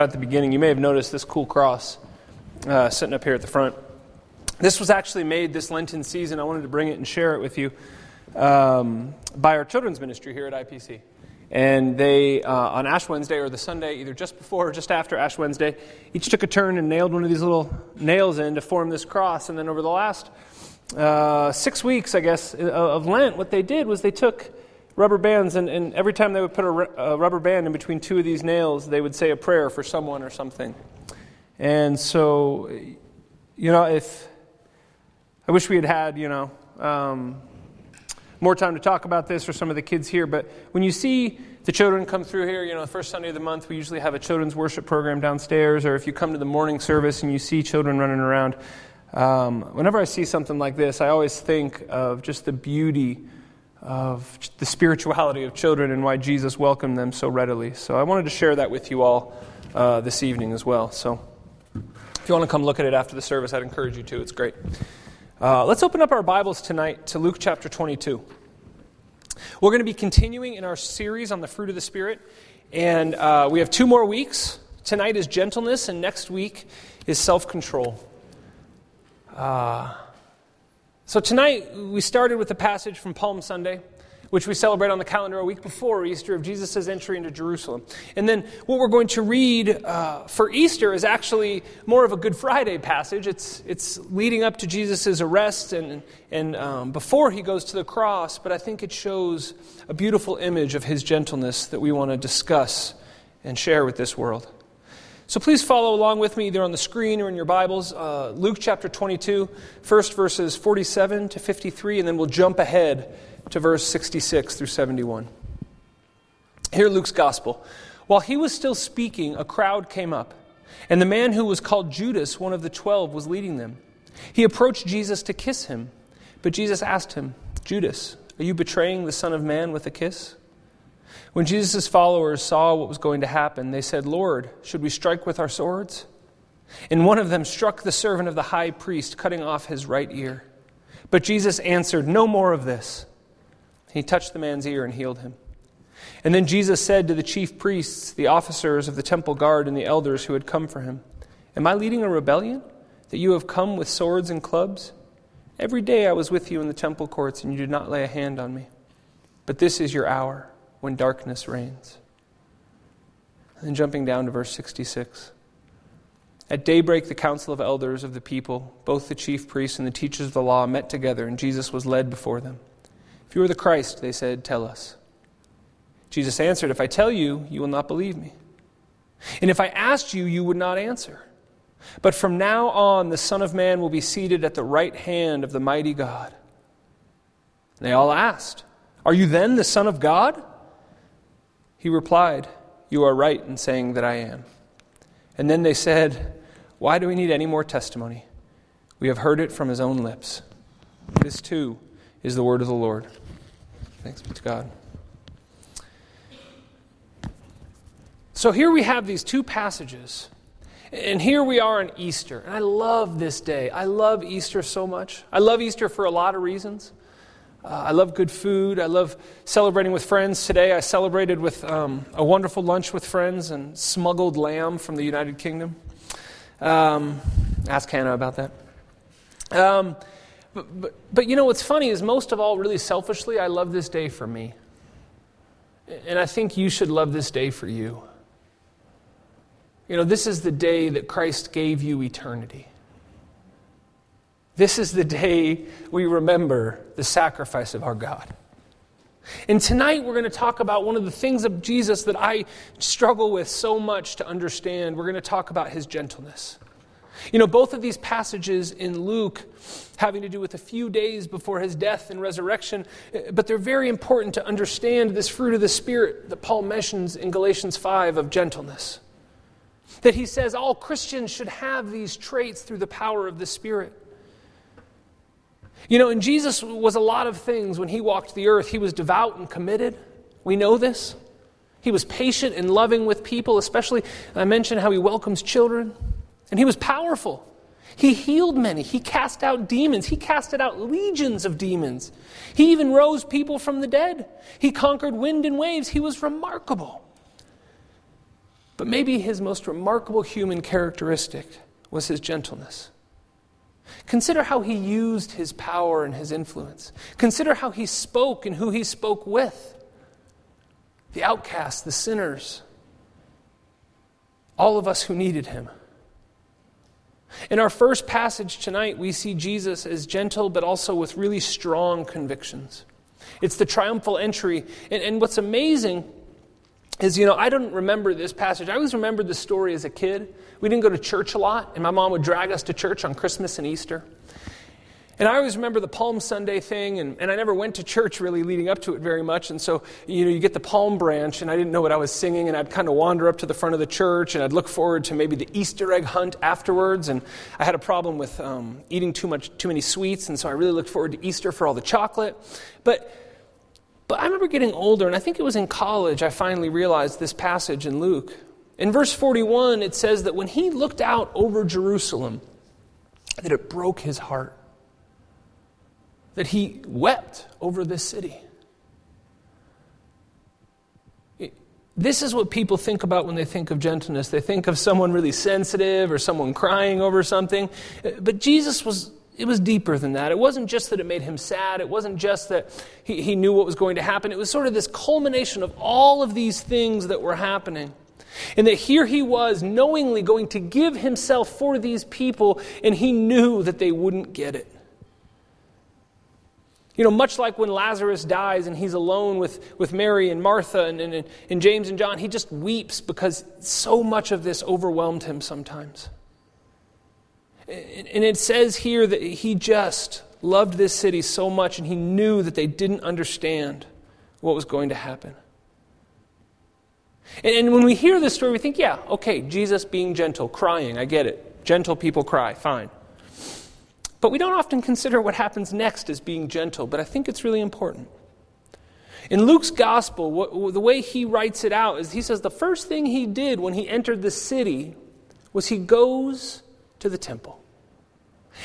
at the beginning, you may have noticed this cool cross uh, sitting up here at the front. This was actually made this Lenten season. I wanted to bring it and share it with you um, by our children's ministry here at IPC. And they, uh, on Ash Wednesday or the Sunday, either just before or just after Ash Wednesday, each took a turn and nailed one of these little nails in to form this cross. And then over the last uh, six weeks, I guess, of Lent, what they did was they took rubber bands, and, and every time they would put a, rubber band in between two of these nails, they would say a prayer for someone or something. And so, you know, if I wish we had had, you know, um, more time to talk about this for some of the kids here, but when you see the children come through here, you know, the first Sunday of the month, we usually have a children's worship program downstairs, or if you come to the morning service and you see children running around, um, whenever I see something like this, I always think of just the beauty of the spirituality of children and why Jesus welcomed them so readily. So I wanted to share that with you all uh, this evening as well. So if you want to come look at it after the service, I'd encourage you to. It's great. Uh, let's open up our Bibles tonight to Luke chapter 22. We're going to be continuing in our series on the fruit of the Spirit, and uh, we have two more weeks. Tonight is gentleness, and next week is self control. Uh, so tonight we started with a passage from Palm Sunday, which we celebrate on the calendar a week before Easter of Jesus' entry into Jerusalem. And then what we're going to read uh, for Easter is actually more of a Good Friday passage. It's, it's leading up to Jesus' arrest and, and um, before he goes to the cross, but I think it shows a beautiful image of his gentleness that we want to discuss and share with this world. So please follow along with me either on the screen or in your Bibles. Uh, Luke chapter 22, first verses 47 to 53, and then we'll jump ahead to verse 66 through 71. Here, Luke's gospel. While he was still speaking, a crowd came up, and the man who was called Judas, one of the twelve, was leading them. He approached Jesus to kiss him, but Jesus asked him, Judas, are you betraying the Son of Man with a kiss? When Jesus' followers saw what was going to happen, they said, Lord, should we strike with our swords? And one of them struck the servant of the high priest, cutting off his right ear. But Jesus answered, No more of this. He touched the man's ear and healed him. And then Jesus said to the chief priests, the officers of the temple guard, and the elders who had come for him, Am I leading a rebellion that you have come with swords and clubs? Every day I was with you in the temple courts, and you did not lay a hand on me. But this is your hour when darkness reigns. And jumping down to verse 66. At daybreak, the council of elders of the people, both the chief priests and the teachers of the law, met together, and Jesus was led before them. If you are the Christ, they said, tell us. Jesus answered, If I tell you, you will not believe me. And if I asked you, you would not answer. But from now on, the Son of Man will be seated at the right hand of the mighty God. They all asked, Are you then the Son of God? He replied, You are right in saying that I am. And then they said, Why do we need any more testimony? We have heard it from his own lips. This too is the word of the Lord. Thanks be to God. So here we have these two passages. And here we are on Easter. And I love this day. I love Easter so much. I love Easter for a lot of reasons. Uh, I love good food. I love celebrating with friends. Today I celebrated with um, a wonderful lunch with friends and smuggled lamb from the United Kingdom. Um, ask Hannah about that. Um, but, but, but you know what's funny is most of all, really selfishly, I love this day for me. And I think you should love this day for you. You know, this is the day that Christ gave you eternity. This is the day we remember the sacrifice of our God. And tonight we're going to talk about one of the things of Jesus that I struggle with so much to understand. We're going to talk about his gentleness. You know, both of these passages in Luke having to do with a few days before his death and resurrection, eh, but they're very important to understand this fruit of the Spirit that Paul mentions in Galatians 5 of gentleness. That he says all Christians should have these traits through the power of the Spirit. You know, and Jesus was a lot of things when he walked the earth. He was devout and committed. We know this. He was patient and loving with people, especially, I mentioned how he welcomes children. And he was powerful. He healed many. He cast out demons. He casted out legions of demons. He even rose people from the dead. He conquered wind and waves. He was remarkable. But maybe his most remarkable human characteristic was his gentleness. Consider how he used his power and his influence. Consider how he spoke and who he spoke with the outcasts, the sinners, all of us who needed him. In our first passage tonight, we see Jesus as gentle, but also with really strong convictions. It's the triumphal entry. And, and what's amazing is, you know, I don't remember this passage. I always remember the story as a kid. We didn't go to church a lot, and my mom would drag us to church on Christmas and Easter. And I always remember the Palm Sunday thing, and, and I never went to church really leading up to it very much. And so, you know, you get the palm branch, and I didn't know what I was singing, and I'd kind of wander up to the front of the church, and I'd look forward to maybe the Easter egg hunt afterwards. And I had a problem with um, eating too much, too many sweets, and so I really looked forward to Easter for all the chocolate. But but I remember getting older, and I think it was in college I finally realized this passage in Luke. In verse 41, it says that when he looked out over Jerusalem, that it broke his heart that he wept over this city. This is what people think about when they think of gentleness. They think of someone really sensitive or someone crying over something. But Jesus was, it was deeper than that. It wasn't just that it made him sad. It wasn't just that he, he knew what was going to happen. It was sort of this culmination of all of these things that were happening. And that here he was knowingly going to give himself for these people, and he knew that they wouldn't get it. You know, much like when Lazarus dies and he's alone with, with Mary and Martha and, and, and James and John, he just weeps because so much of this overwhelmed him sometimes. And it says here that he just loved this city so much and he knew that they didn't understand what was going to happen. And when we hear this story, we think, yeah, okay, Jesus being gentle, crying, I get it. Gentle people cry, fine. But we don't often consider what happens next as being gentle, but I think it's really important. In Luke's gospel, what, the way he writes it out is he says the first thing he did when he entered the city was he goes to the temple.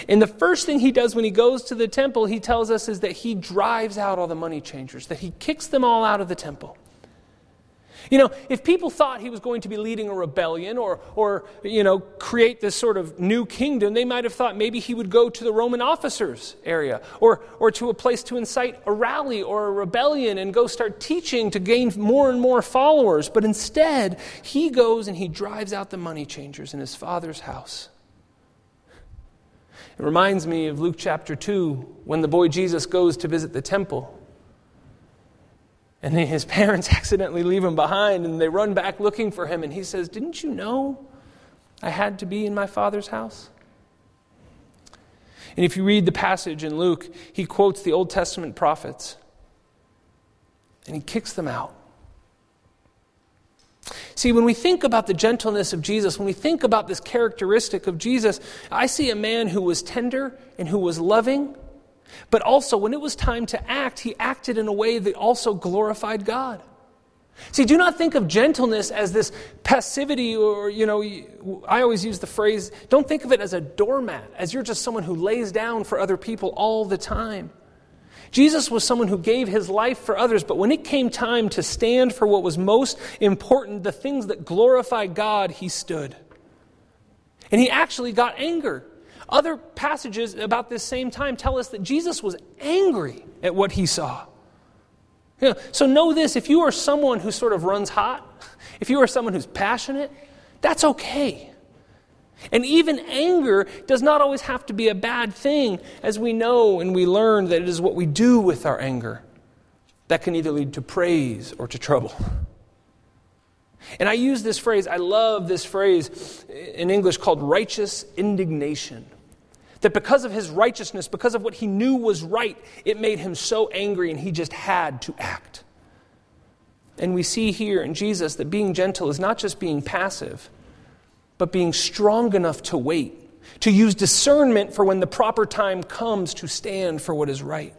And the first thing he does when he goes to the temple, he tells us, is that he drives out all the money changers, that he kicks them all out of the temple. You know, if people thought he was going to be leading a rebellion or, or, you know, create this sort of new kingdom, they might have thought maybe he would go to the Roman officers area or, or to a place to incite a rally or a rebellion and go start teaching to gain more and more followers. But instead, he goes and he drives out the money changers in his father's house. It reminds me of Luke chapter 2 when the boy Jesus goes to visit the temple. And his parents accidentally leave him behind and they run back looking for him. And he says, Didn't you know I had to be in my father's house? And if you read the passage in Luke, he quotes the Old Testament prophets and he kicks them out. See, when we think about the gentleness of Jesus, when we think about this characteristic of Jesus, I see a man who was tender and who was loving but also, when it was time to act, he acted in a way that also glorified God. See, do not think of gentleness as this passivity, or, you know, I always use the phrase, don't think of it as a doormat, as you're just someone who lays down for other people all the time. Jesus was someone who gave his life for others, but when it came time to stand for what was most important, the things that glorify God, he stood. And he actually got anger. Other passages about this same time tell us that Jesus was angry at what he saw. You know, so know this if you are someone who sort of runs hot, if you are someone who's passionate, that's okay. And even anger does not always have to be a bad thing, as we know and we learn that it is what we do with our anger that can either lead to praise or to trouble. And I use this phrase, I love this phrase in English called righteous indignation. That because of his righteousness, because of what he knew was right, it made him so angry and he just had to act. And we see here in Jesus that being gentle is not just being passive, but being strong enough to wait, to use discernment for when the proper time comes to stand for what is right.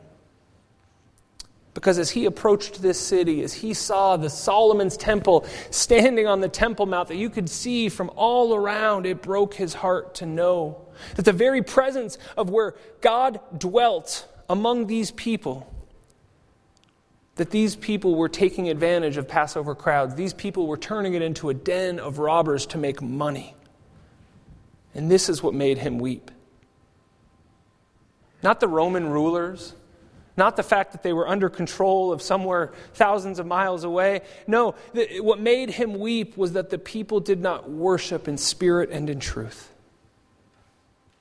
Because as he approached this city, as he saw the Solomon's temple standing on the Temple Mount that you could see from all around, it broke his heart to know that the very presence of where God dwelt among these people that these people were taking advantage of Passover crowds. These people were turning it into a den of robbers to make money. And this is what made him weep. Not the Roman rulers, not the fact that they were under control of somewhere thousands of miles away. No, what made him weep was that the people did not worship in spirit and in truth.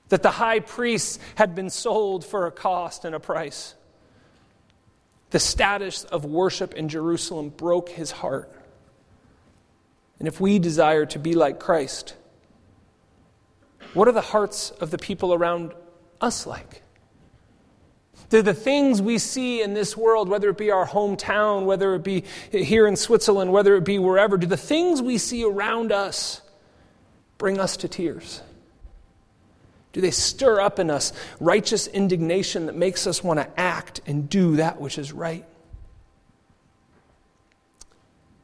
That the high priests had been sold for a cost and a price. The status of worship in Jerusalem broke his heart. And if we desire to be like Christ, what are the hearts of the people around us like? Do the things we see in this world, whether it be our hometown, whether it be here in Switzerland, whether it be wherever, do the things we see around us bring us to tears? Do they stir up in us righteous indignation that makes us want to act and do that which is right?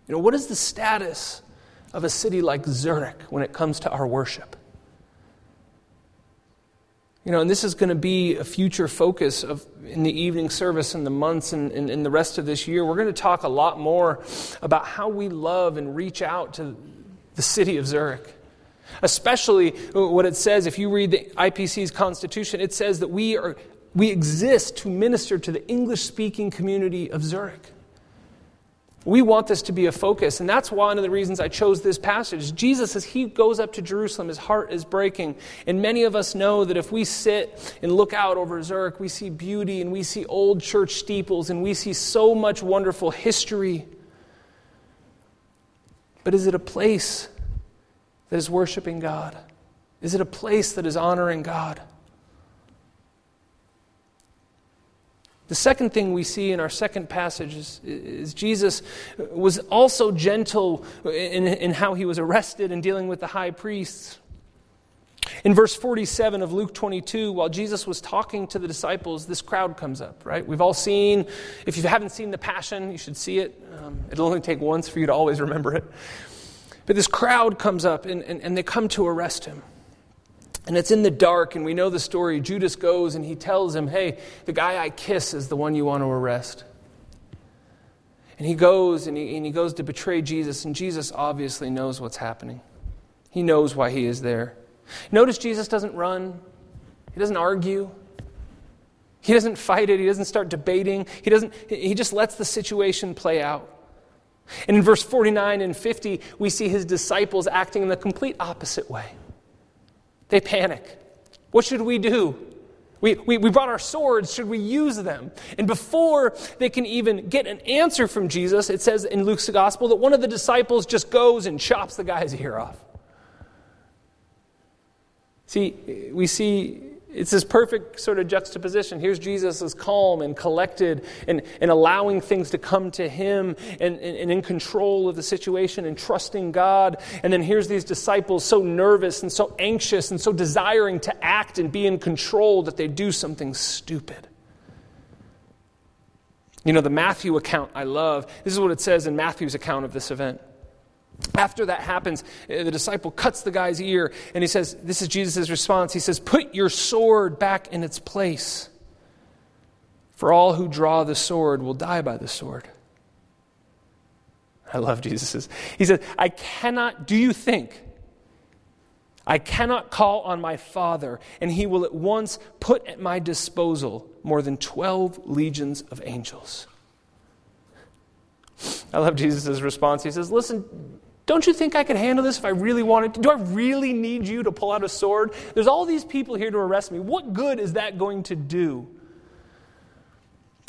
You know, what is the status of a city like Zurich when it comes to our worship? You know, and this is going to be a future focus of in the evening service in the months and in the rest of this year. We're going to talk a lot more about how we love and reach out to the city of Zurich. Especially what it says, if you read the IPC's constitution, it says that we, are, we exist to minister to the English speaking community of Zurich. We want this to be a focus, and that's one of the reasons I chose this passage. Jesus, as he goes up to Jerusalem, his heart is breaking. And many of us know that if we sit and look out over Zurich, we see beauty and we see old church steeples and we see so much wonderful history. But is it a place that is worshiping God? Is it a place that is honoring God? The second thing we see in our second passage is, is Jesus was also gentle in, in how he was arrested and dealing with the high priests. In verse 47 of Luke 22, while Jesus was talking to the disciples, this crowd comes up, right? We've all seen, if you haven't seen the Passion, you should see it. Um, it'll only take once for you to always remember it. But this crowd comes up and, and, and they come to arrest him. And it's in the dark, and we know the story. Judas goes and he tells him, Hey, the guy I kiss is the one you want to arrest. And he goes and he, and he goes to betray Jesus, and Jesus obviously knows what's happening. He knows why he is there. Notice Jesus doesn't run, he doesn't argue. He doesn't fight it. He doesn't start debating. He, doesn't, he just lets the situation play out. And in verse 49 and 50, we see his disciples acting in the complete opposite way. They panic. What should we do? We, we, we brought our swords. Should we use them? And before they can even get an answer from Jesus, it says in Luke's gospel that one of the disciples just goes and chops the guy's ear off. See, we see it's this perfect sort of juxtaposition. Here's Jesus as calm and collected and, and allowing things to come to him and, and, and, in control of the situation and trusting God. And then here's these disciples so nervous and so anxious and so desiring to act and be in control that they do something stupid. You know, the Matthew account I love. This is what it says in Matthew's account of this event. After that happens, uh, the disciple cuts the guy's ear and he says, This is Jesus' response. He says, Put your sword back in its place. For all who draw the sword will die by the sword. I love Jesus'. He says, I cannot, do you think, I cannot call on my Father, and he will at once put at my disposal more than 12 legions of angels? I love Jesus' response. He says, Listen, don't you think I could handle this if I really wanted to? Do I really need you to pull out a sword? There's all these people here to arrest me. What good is that going to do?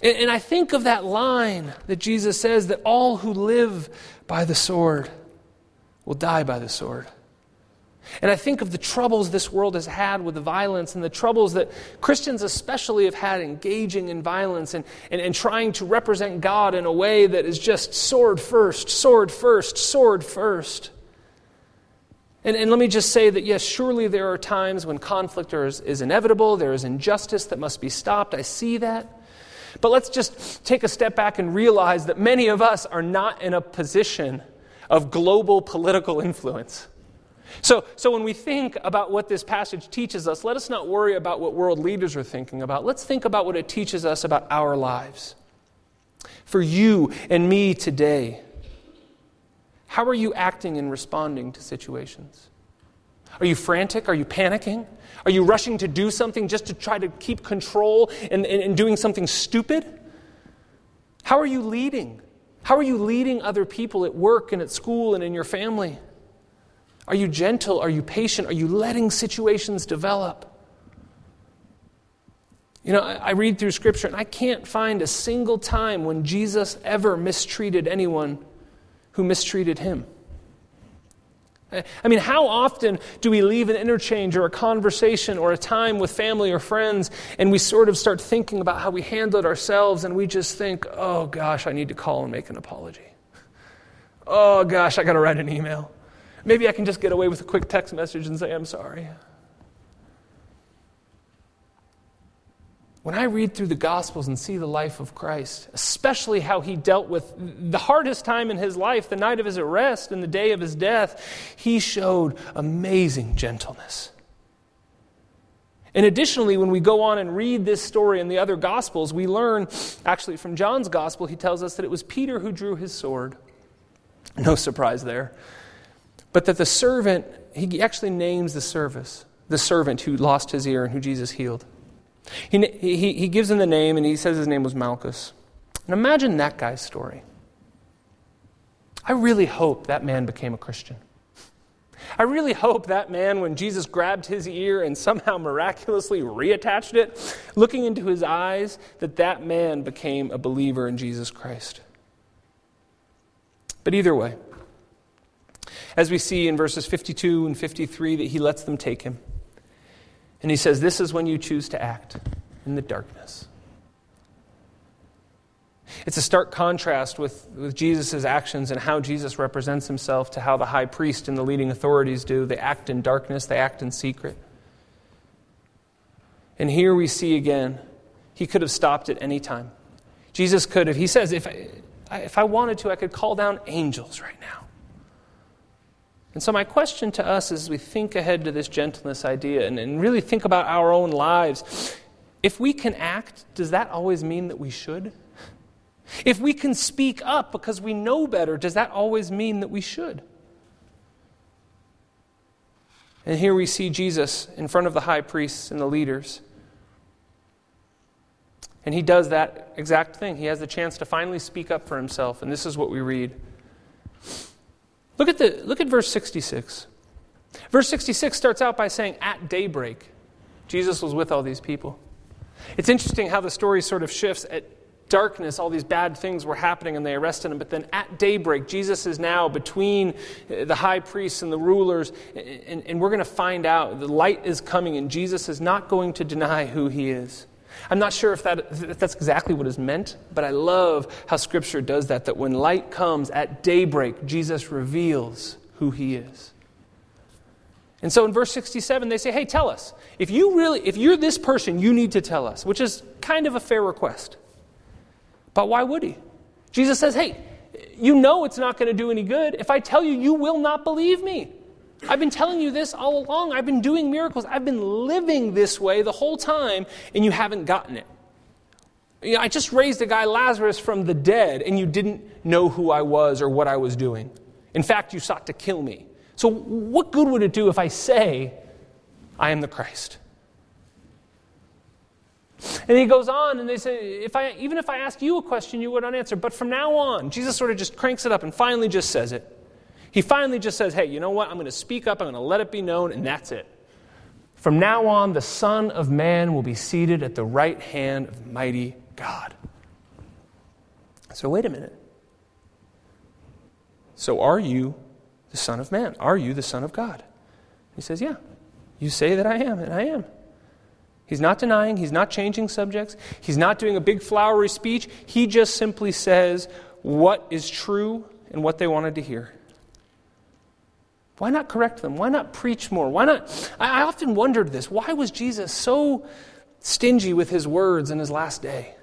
And, and I think of that line that Jesus says that all who live by the sword will die by the sword. And I think of the troubles this world has had with the violence and the troubles that Christians especially have had engaging in violence and, and, and trying to represent God in a way that is just sword first, sword first, sword first. And, and let me just say that, yes, surely there are times when conflict is, is inevitable, there is injustice that must be stopped. I see that. But let's just take a step back and realize that many of us are not in a position of global political influence. So, so when we think about what this passage teaches us, let us not worry about what world leaders are thinking about. Let's think about what it teaches us about our lives. For you and me today, how are you acting and responding to situations? Are you frantic? Are you panicking? Are you rushing to do something just to try to keep control and, and, and doing something stupid? How are you leading? How are you leading other people at work and at school and in your family? Are you gentle? Are you patient? Are you letting situations develop? You know, I read through Scripture and I can't find a single time when Jesus ever mistreated anyone who mistreated him. I mean, how often do we leave an interchange or a conversation or a time with family or friends and we sort of start thinking about how we handled ourselves and we just think, oh gosh, I need to call and make an apology. Oh gosh, I got to write an email. Maybe I can just get away with a quick text message and say, I'm sorry. When I read through the Gospels and see the life of Christ, especially how he dealt with the hardest time in his life, the night of his arrest and the day of his death, he showed amazing gentleness. And additionally, when we go on and read this story in the other Gospels, we learn, actually, from John's Gospel, he tells us that it was Peter who drew his sword. No surprise there. But that the servant, he actually names the service, the servant who lost his ear and who Jesus healed. He, he, he gives him the name and he says his name was Malchus. And imagine that guy's story. I really hope that man became a Christian. I really hope that man, when Jesus grabbed his ear and somehow miraculously reattached it, looking into his eyes, that that man became a believer in Jesus Christ. But either way, as we see in verses 52 and 53, that he lets them take him. And he says, This is when you choose to act in the darkness. It's a stark contrast with, with Jesus' actions and how Jesus represents himself to how the high priest and the leading authorities do. They act in darkness, they act in secret. And here we see again, he could have stopped at any time. Jesus could have, he says, if I, if I wanted to, I could call down angels right now. And so, my question to us as we think ahead to this gentleness idea and, and really think about our own lives if we can act, does that always mean that we should? If we can speak up because we know better, does that always mean that we should? And here we see Jesus in front of the high priests and the leaders. And he does that exact thing. He has the chance to finally speak up for himself. And this is what we read. Look at, the, look at verse 66. Verse 66 starts out by saying, At daybreak, Jesus was with all these people. It's interesting how the story sort of shifts. At darkness, all these bad things were happening and they arrested him. But then at daybreak, Jesus is now between uh, the high priests and the rulers. And, and we're going to find out the light is coming and Jesus is not going to deny who he is. I'm not sure if, that, if that's exactly what is meant, but I love how Scripture does that, that when light comes at daybreak, Jesus reveals who he is. And so in verse 67, they say, hey, tell us. If you really, if you're this person, you need to tell us, which is kind of a fair request. But why would he? Jesus says, hey, you know it's not going to do any good. If I tell you, you will not believe me. I've been telling you this all along. I've been doing miracles. I've been living this way the whole time, and you haven't gotten it. You know, I just raised a guy, Lazarus, from the dead, and you didn't know who I was or what I was doing. In fact, you sought to kill me. So, what good would it do if I say, I am the Christ? And he goes on, and they say, if I, even if I ask you a question, you would not answer. But from now on, Jesus sort of just cranks it up and finally just says it. He finally just says, hey, you know what? I'm going to speak up, I'm going to let it be known, and that's it. From now on, the Son of Man will be seated at the right hand of mighty God. So, wait a minute. So, are you the Son of Man? Are you the Son of God? He says, Yeah. You say that I am, and I am. He's not denying, he's not changing subjects, he's not doing a big flowery speech. He just simply says what is true and what they wanted to hear. Why not correct them? Why not preach more? Why not? I, often wondered this. Why was Jesus so stingy with his words in his last day?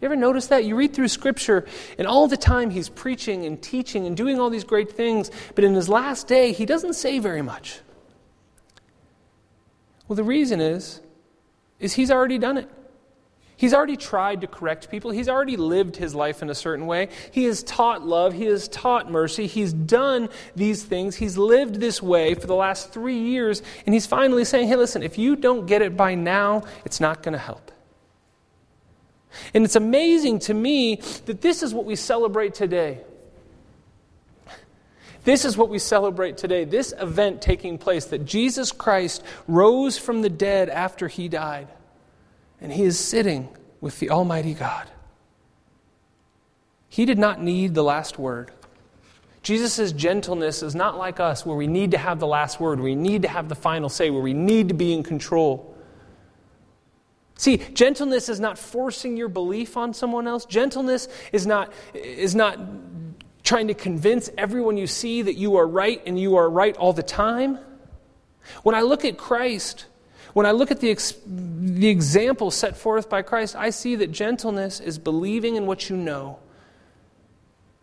You ever notice that? You read through Scripture, and all the time he's preaching and teaching and doing all these great things, but in his last day, he doesn't say very much. Well, the reason is, is he's already done it. He's already tried to correct people. He's already lived his life in a certain way. He has taught love. He has taught mercy. He's done these things. He's lived this way for the last three years. And he's finally saying, hey, listen, if you don't get it by now, it's not going to help. And it's amazing to me that this is what we celebrate today. This is what we celebrate today. This event taking place that Jesus Christ rose from the dead after he died and he is sitting with the Almighty God. He did not need the last word. Jesus' gentleness is not like us, where we need to have the last word, we need to have the final say, where we need to be in control. See, gentleness is not forcing your belief on someone else. Gentleness is not, is not trying to convince everyone you see that you are right and you are right all the time. When I look at Christ, when I look at the, ex- the example set forth by Christ, I see that gentleness is believing in what you know,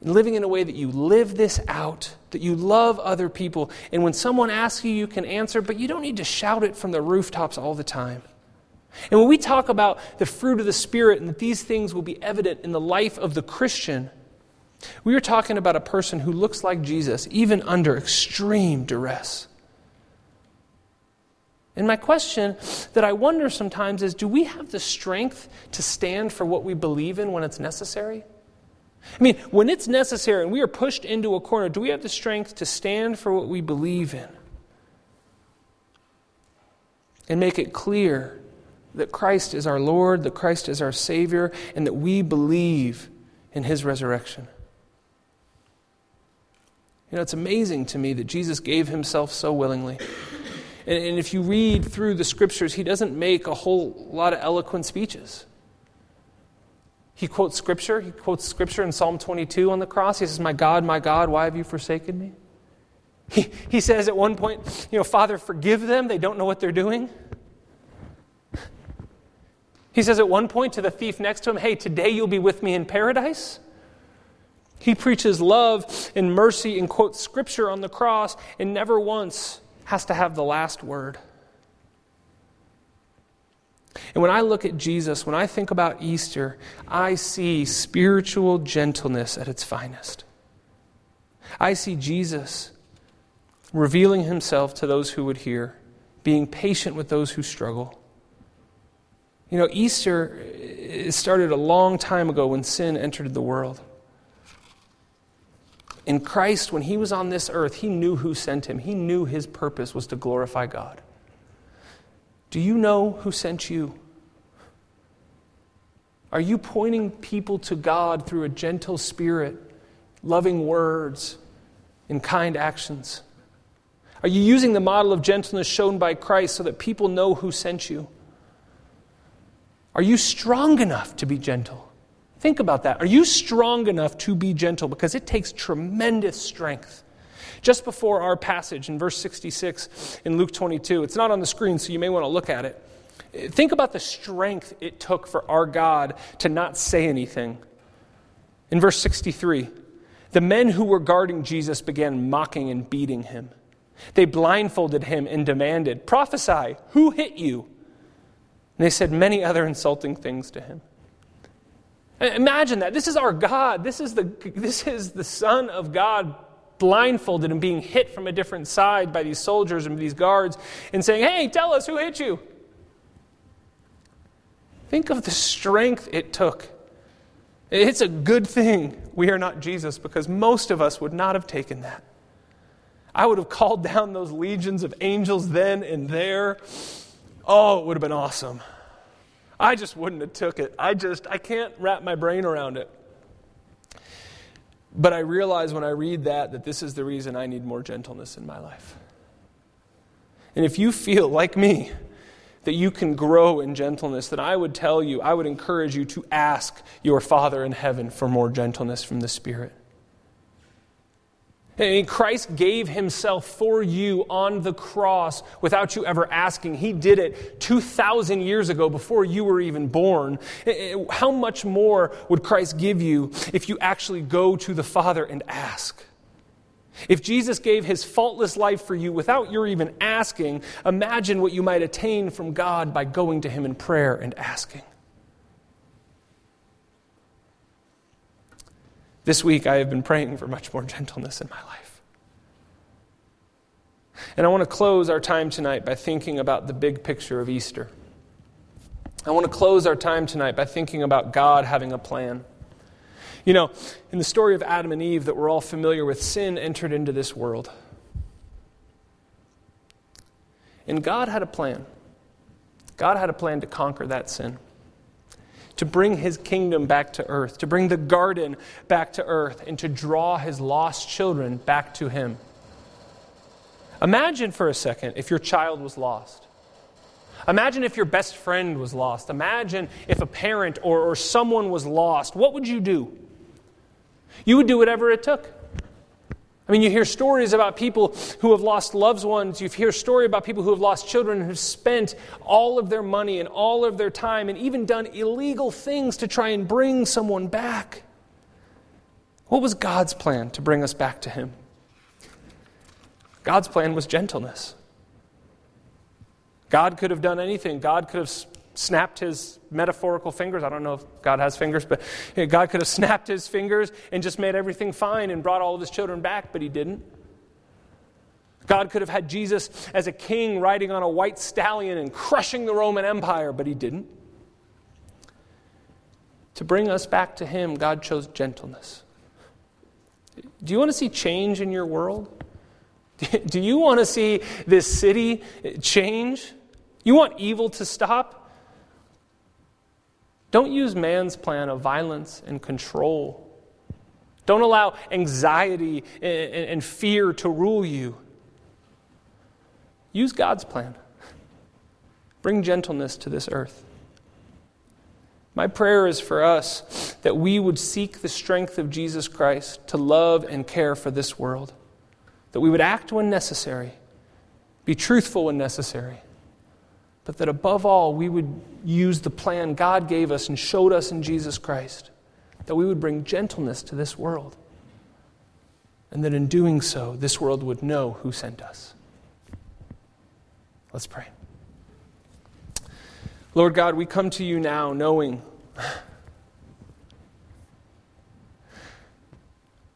living in a way that you live this out, that you love other people. And when someone asks you, you can answer, but you don't need to shout it from the rooftops all the time. And when we talk about the fruit of the Spirit and that these things will be evident in the life of the Christian, we are talking about a person who looks like Jesus, even under extreme duress. And my question that I wonder sometimes is do we have the strength to stand for what we believe in when it's necessary? I mean, when it's necessary and we are pushed into a corner, do we have the strength to stand for what we believe in? And make it clear that Christ is our Lord, that Christ is our Savior, and that we believe in His resurrection. You know, it's amazing to me that Jesus gave Himself so willingly. And, and if you read through the scriptures, he doesn't make a whole lot of eloquent speeches. He quotes scripture. He quotes scripture in Psalm 22 on the cross. He says, My God, my God, why have you forsaken me? He, he says at one point, You know, Father, forgive them. They don't know what they're doing. He says at one point to the thief next to him, Hey, today you'll be with me in paradise. He preaches love and mercy and quotes scripture on the cross, and never once has to have the last word. And when I look at Jesus, when I think about Easter, I see spiritual gentleness at its finest. I see Jesus revealing himself to those who would hear, being patient with those who struggle. You know, Easter started a long time ago when sin entered the world. In Christ, when he was on this earth, he knew who sent him. He knew his purpose was to glorify God. Do you know who sent you? Are you pointing people to God through a gentle spirit, loving words, and kind actions? Are you using the model of gentleness shown by Christ so that people know who sent you? Are you strong enough to be gentle? Think about that. Are you strong enough to be gentle? Because it takes tremendous strength. Just before our passage in verse 66 in Luke 22, it's not on the screen, so you may want to look at it. Think about the strength it took for our God to not say anything. In verse 63, the men who were guarding Jesus began mocking and beating him. They blindfolded him and demanded, Prophesy, who hit you? And they said many other insulting things to him. Imagine that. This is our God. This is the, this is the Son of God blindfolded and being hit from a different side by these soldiers and these guards and saying, Hey, tell us who hit you. Think of the strength it took. It's a good thing we are not Jesus because most of us would not have taken that. I would have called down those legions of angels then and there. Oh, it would have been awesome. I just wouldn't have took it. I just I can't wrap my brain around it. But I realize when I read that that this is the reason I need more gentleness in my life. And if you feel like me that you can grow in gentleness, then I would tell you, I would encourage you to ask your Father in heaven for more gentleness from the Spirit. And Christ gave himself for you on the cross without you ever asking. He did it 2,000 years ago before you were even born. How much more would Christ give you if you actually go to the Father and ask? If Jesus gave his faultless life for you without your even asking, imagine what you might attain from God by going to him in prayer and asking. This week, I have been praying for much more gentleness in my life. And I want to close our time tonight by thinking about the big picture of Easter. I want to close our time tonight by thinking about God having a plan. You know, in the story of Adam and Eve that we're all familiar with, sin entered into this world. And God had a plan. God had a plan to conquer that sin, to bring his kingdom back to earth, to bring the garden back to earth, and to draw his lost children back to him. Imagine for a second if your child was lost. Imagine if your best friend was lost. Imagine if a parent or, or someone was lost. What would you do? You would do whatever it took. I mean, you hear stories about people who have lost loved ones. You hear story about people who have lost children and have spent all of their money and all of their time and even done illegal things to try and bring someone back. What was God's plan to bring us back to Him? God's plan was gentleness. God could have done anything. God could have snapped his metaphorical fingers. I don't know if God has fingers, but God could have snapped his fingers and just made everything fine and brought all of his children back, but he didn't. God could have had Jesus as a king riding on a white stallion and crushing the Roman Empire, but he didn't. To bring us back to him, God chose gentleness. Do you want to see change in your world? Do you want to see this city change? You want evil to stop? Don't use man's plan of violence and control. Don't allow anxiety and fear to rule you. Use God's plan. Bring gentleness to this earth. My prayer is for us that we would seek the strength of Jesus Christ to love and care for this world, that we would act when necessary, be truthful when necessary, but that above all, we would use the plan God gave us and showed us in Jesus Christ, that we would bring gentleness to this world, and that in doing so, this world would know who sent us. Let's pray. Lord God, we come to you now knowing.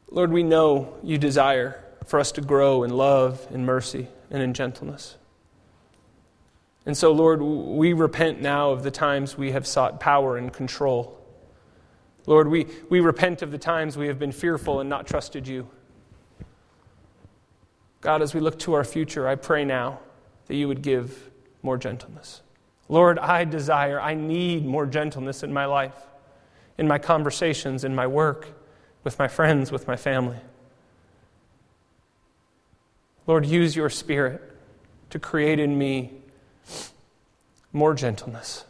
Lord, we know you desire for us to grow in love, in mercy, and in gentleness. And so, Lord, we repent now of the times we have sought power and control. Lord, we, we repent of the times we have been fearful and not trusted you. God, as we look to our future, I pray now that you would give more gentleness. Lord, I desire, I need more gentleness in my life, in my conversations, in my work, with my friends, with my family. Lord, use your spirit to create in me more gentleness.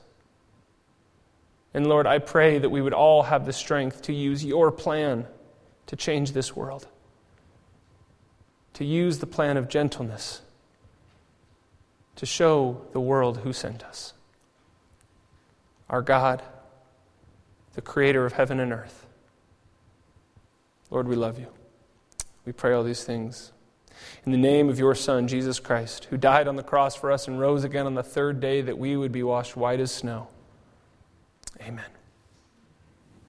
And Lord, I pray that we would all have the strength to use your plan to change this world, to use the plan of gentleness to show the world who sent us. Our God, the creator of heaven and earth. Lord, we love you. We pray all these things in the name of your Son, Jesus Christ, who died on the cross for us and rose again on the third day that we would be washed white as snow. Amen.